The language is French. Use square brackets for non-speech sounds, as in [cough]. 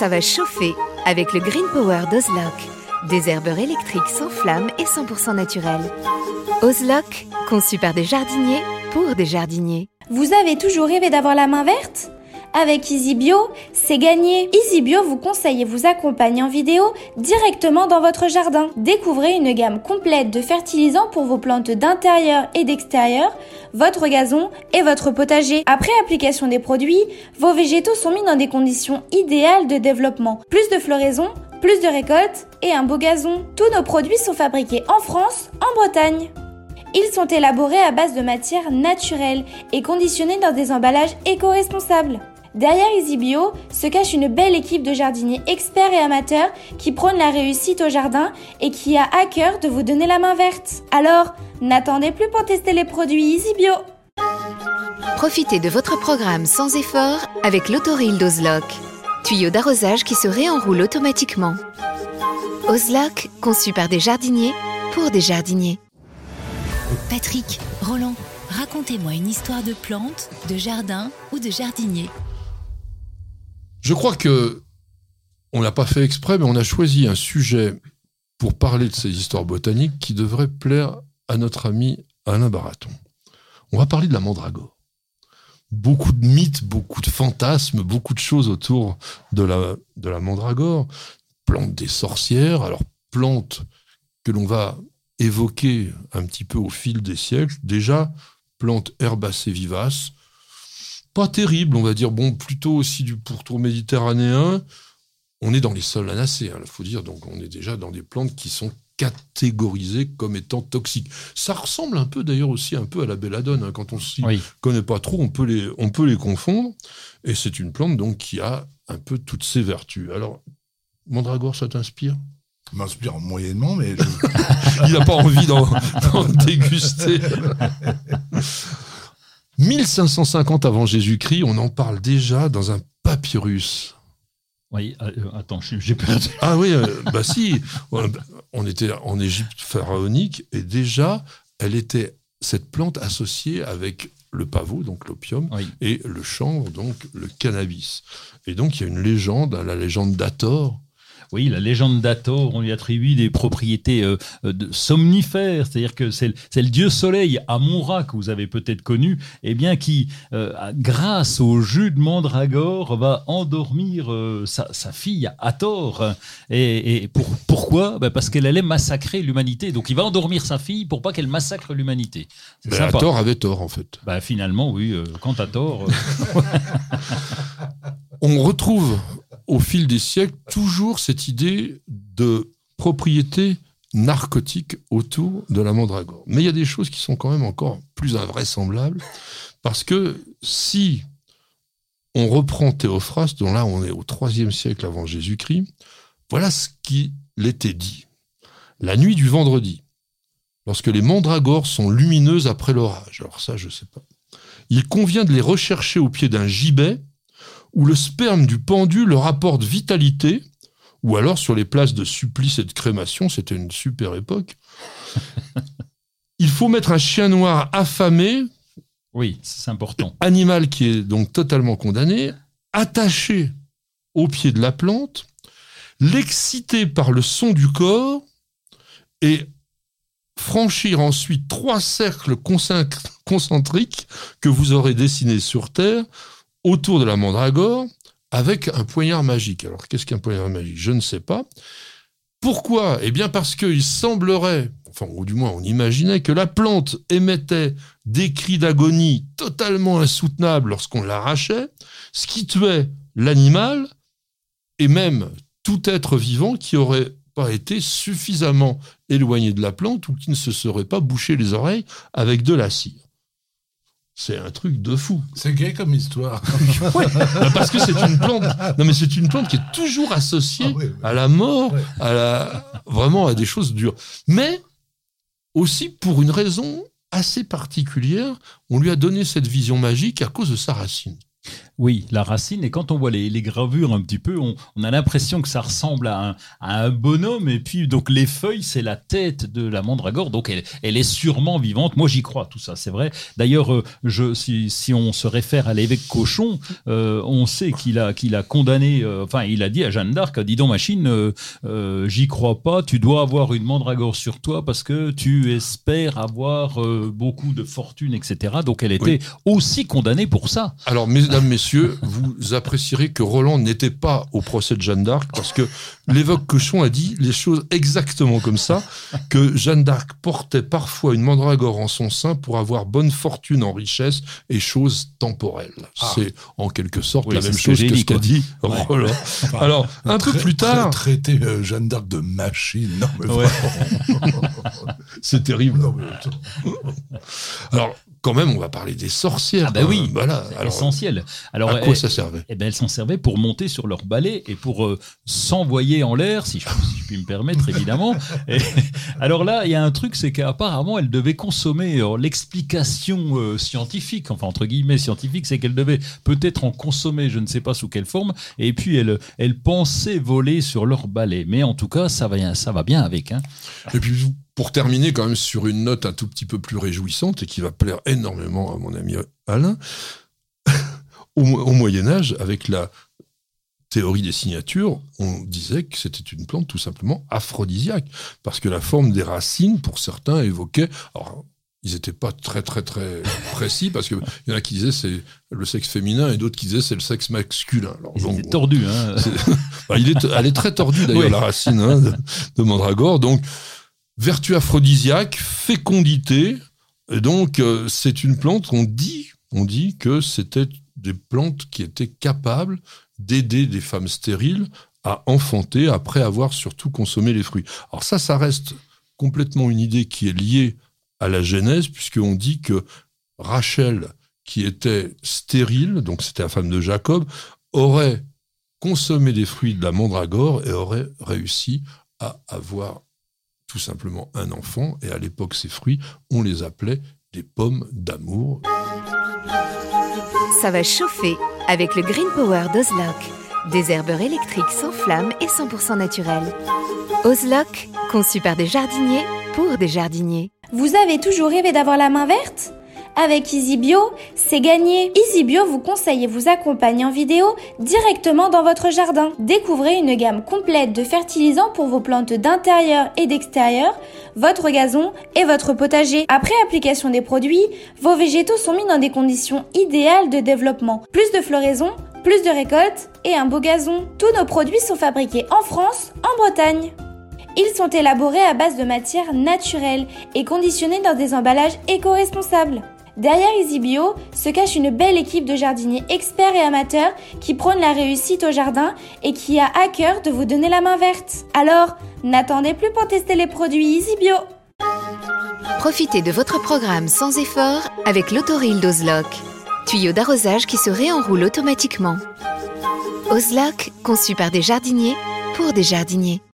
ça va chauffer avec le Green Power d'Ozlock. Des herbeurs électriques sans flamme et 100% naturels. Ozlock, conçu par des jardiniers pour des jardiniers. Vous avez toujours rêvé d'avoir la main verte? Avec EasyBio, c'est gagné. EasyBio vous conseille et vous accompagne en vidéo directement dans votre jardin. Découvrez une gamme complète de fertilisants pour vos plantes d'intérieur et d'extérieur, votre gazon et votre potager. Après application des produits, vos végétaux sont mis dans des conditions idéales de développement. Plus de floraison, plus de récoltes et un beau gazon. Tous nos produits sont fabriqués en France, en Bretagne. Ils sont élaborés à base de matières naturelles et conditionnés dans des emballages éco-responsables. Derrière EasyBio se cache une belle équipe de jardiniers experts et amateurs qui prônent la réussite au jardin et qui a à cœur de vous donner la main verte. Alors, n'attendez plus pour tester les produits EasyBio. Profitez de votre programme sans effort avec l'autoril d'Ozlock. Tuyau d'arrosage qui se réenroule automatiquement. Ozlock, conçu par des jardiniers pour des jardiniers. Patrick, Roland, racontez-moi une histoire de plante, de jardin ou de jardinier. Je crois que on l'a pas fait exprès, mais on a choisi un sujet pour parler de ces histoires botaniques qui devrait plaire à notre ami Alain Baraton. On va parler de la mandragore. Beaucoup de mythes, beaucoup de fantasmes, beaucoup de choses autour de la, de la mandragore. Plante des sorcières, alors plante que l'on va évoquer un petit peu au fil des siècles. Déjà, plante herbacée vivace, pas terrible, on va dire, bon, plutôt aussi du pourtour méditerranéen. On est dans les sols anacés, il hein, faut dire, donc on est déjà dans des plantes qui sont catégorisées comme étant toxiques. Ça ressemble un peu d'ailleurs aussi un peu à la belladone. Hein. Quand on s'y connaît pas trop, on peut les, on peut les confondre. Et c'est une plante donc qui a un peu toutes ses vertus. Alors, Mandragore, ça t'inspire? M'inspire moyennement, mais [laughs] il n'a pas envie d'en déguster. [laughs] 1550 avant Jésus-Christ, on en parle déjà dans un papyrus. Oui, euh, attends, j'ai perdu. Ah oui, euh, bah si, on était en Égypte pharaonique et déjà, elle était cette plante associée avec le pavot, donc l'opium, et le chanvre, donc le cannabis. Et donc il y a une légende, la légende d'Ator, oui, la légende d'Ator, on lui attribue des propriétés euh, euh, de somnifères, c'est-à-dire que c'est le dieu soleil Amon-Ra que vous avez peut-être connu, et eh bien qui, euh, grâce au jus de mandragore, va endormir sa, fille Hathor. Et, et pourquoi? Ben, Parce qu'elle allait massacrer l'humanité. Donc il va endormir sa fille pour pas qu'elle massacre l'humanité. Ben, Hathor avait tort en fait. Ben, finalement, oui, quant à tort. on retrouve au fil des siècles, toujours cette idée de propriété narcotique autour de la mandragore. Mais il y a des choses qui sont quand même encore plus invraisemblables, parce que si on reprend Théophraste, dont là on est au IIIe siècle avant Jésus-Christ, voilà ce qu'il était dit. La nuit du vendredi, lorsque les mandragores sont lumineuses après l'orage, alors ça je sais pas, il convient de les rechercher au pied d'un gibet où le sperme du pendu leur apporte vitalité, ou alors sur les places de supplice et de crémation, c'était une super époque. [laughs] Il faut mettre un chien noir affamé. Oui, c'est important. Animal qui est donc totalement condamné, attaché au pied de la plante, l'exciter par le son du corps et franchir ensuite trois cercles concentriques que vous aurez dessinés sur Terre autour de la mandragore avec un poignard magique. Alors, qu'est-ce qu'un poignard magique? Je ne sais pas. Pourquoi? Eh bien, parce qu'il semblerait, enfin, ou du moins on imaginait, que la plante émettait des cris d'agonie totalement insoutenables lorsqu'on l'arrachait, ce qui tuait l'animal et même tout être vivant qui aurait pas été suffisamment éloigné de la plante ou qui ne se serait pas bouché les oreilles avec de la cire. C'est un truc de fou. C'est gay comme histoire. [laughs] Bah, parce que c'est une plante. Non, mais c'est une plante qui est toujours associée ah à la mort, à la vraiment à des choses dures. Mais aussi pour une raison assez particulière, on lui a donné cette vision magique à cause de sa racine. Oui, la racine. Et quand on voit les, les gravures un petit peu, on, on a l'impression que ça ressemble à un, à un bonhomme. Et puis, donc, les feuilles, c'est la tête de la mandragore. Donc, elle, elle est sûrement vivante. Moi, j'y crois, tout ça, c'est vrai. D'ailleurs, euh, je, si, si on se réfère à l'évêque Cochon, euh, on sait qu'il a, qu'il a condamné, euh, enfin, il a dit à Jeanne d'Arc, dis donc, machine, euh, j'y crois pas, tu dois avoir une mandragore sur toi parce que tu espères avoir beaucoup de fortune, etc. Donc, elle était aussi condamnée pour ça. Alors, mesdames, messieurs, [laughs] vous apprécierez que Roland n'était pas au procès de Jeanne d'Arc parce que l'évoque Cochon a dit les choses exactement comme ça, que Jeanne d'Arc portait parfois une mandragore en son sein pour avoir bonne fortune en richesse et choses temporelles. Ah. C'est en quelque sorte Oui, la même chose que ce qu'a dit Ouais. Roland. Alors, un peu plus tard, trai- Traiter euh, Jeanne d'Arc de machine. Non, mais Ouais. c'est terrible. Non, mais attends. Alors, quand même, on va parler des sorcières. Ah bah oui, voilà. Alors, essentiel. Alors, à quoi elle- ça servait? eh ben, elles s'en servaient pour monter sur leur balai et pour euh, s'envoyer en l'air, si je, si je puis me permettre, évidemment. Et, [laughs] alors là, il y a un truc, c'est qu'apparemment, elles devaient consommer alors, l'explication euh, scientifique, enfin entre guillemets scientifique, c'est qu'elles devaient peut-être en consommer, je ne sais pas sous quelle forme, et puis elles, elles pensaient voler sur leur balai. Mais en tout cas, ça va, bien- ça va bien avec. Hein. Et puis, pour terminer quand même sur une note un tout petit peu plus réjouissante et qui va plaire énormément à mon ami Alain, au, Mo- au Moyen Âge, avec la théorie des signatures, on disait que c'était une plante tout simplement aphrodisiaque, parce que la forme des racines, pour certains, évoquait... Alors, ils n'étaient pas très très très [laughs] précis parce qu'il y en a qui disaient c'est le sexe féminin et d'autres qui disaient c'est le sexe masculin. Alors, Ils donc. Hein. [laughs] c'est- Bah, il est, elle est très tordue d'ailleurs, Oui. la racine hein, de, de mandragore. Donc, vertu aphrodisiaque, fécondité. Et donc, euh, c'est une plante qu'on dit, on dit que c'était des plantes qui étaient capables d'aider des femmes stériles à enfanter après avoir surtout consommé les fruits. Alors ça, ça reste complètement une idée qui est liée à la Genèse, puisqu'on dit que Rachel, qui était stérile, donc c'était la femme de Jacob, aurait consommé des fruits de la mandragore et aurait réussi à avoir tout simplement un enfant. Et à l'époque, ces fruits, on les appelait des pommes d'amour. Ça va chauffer avec le Green Power d'Ozlock. Des herbeurs électriques sans flamme et 100% naturels. Ozlock, conçu par des jardiniers pour des jardiniers. Vous avez toujours rêvé d'avoir la main verte? Avec EasyBio, c'est gagné. EasyBio vous conseille et vous accompagne en vidéo directement dans votre jardin. Découvrez une gamme complète de fertilisants pour vos plantes d'intérieur et d'extérieur, votre gazon et votre potager. Après application des produits, vos végétaux sont mis dans des conditions idéales de développement. Plus de floraison, plus de récoltes et un beau gazon. Tous nos produits sont fabriqués en France, en Bretagne. Ils sont élaborés à base de matières naturelles et conditionnés dans des emballages éco-responsables. Derrière EasyBio se cache une belle équipe de jardiniers experts et amateurs qui prônent la réussite au jardin et qui a à cœur de vous donner la main verte. Alors, n'attendez plus pour tester les produits EasyBio. Profitez de votre programme sans effort avec l'autoril d'Ozlock. Tuyau d'arrosage qui se réenroule automatiquement. Ozlock, conçu par des jardiniers pour des jardiniers.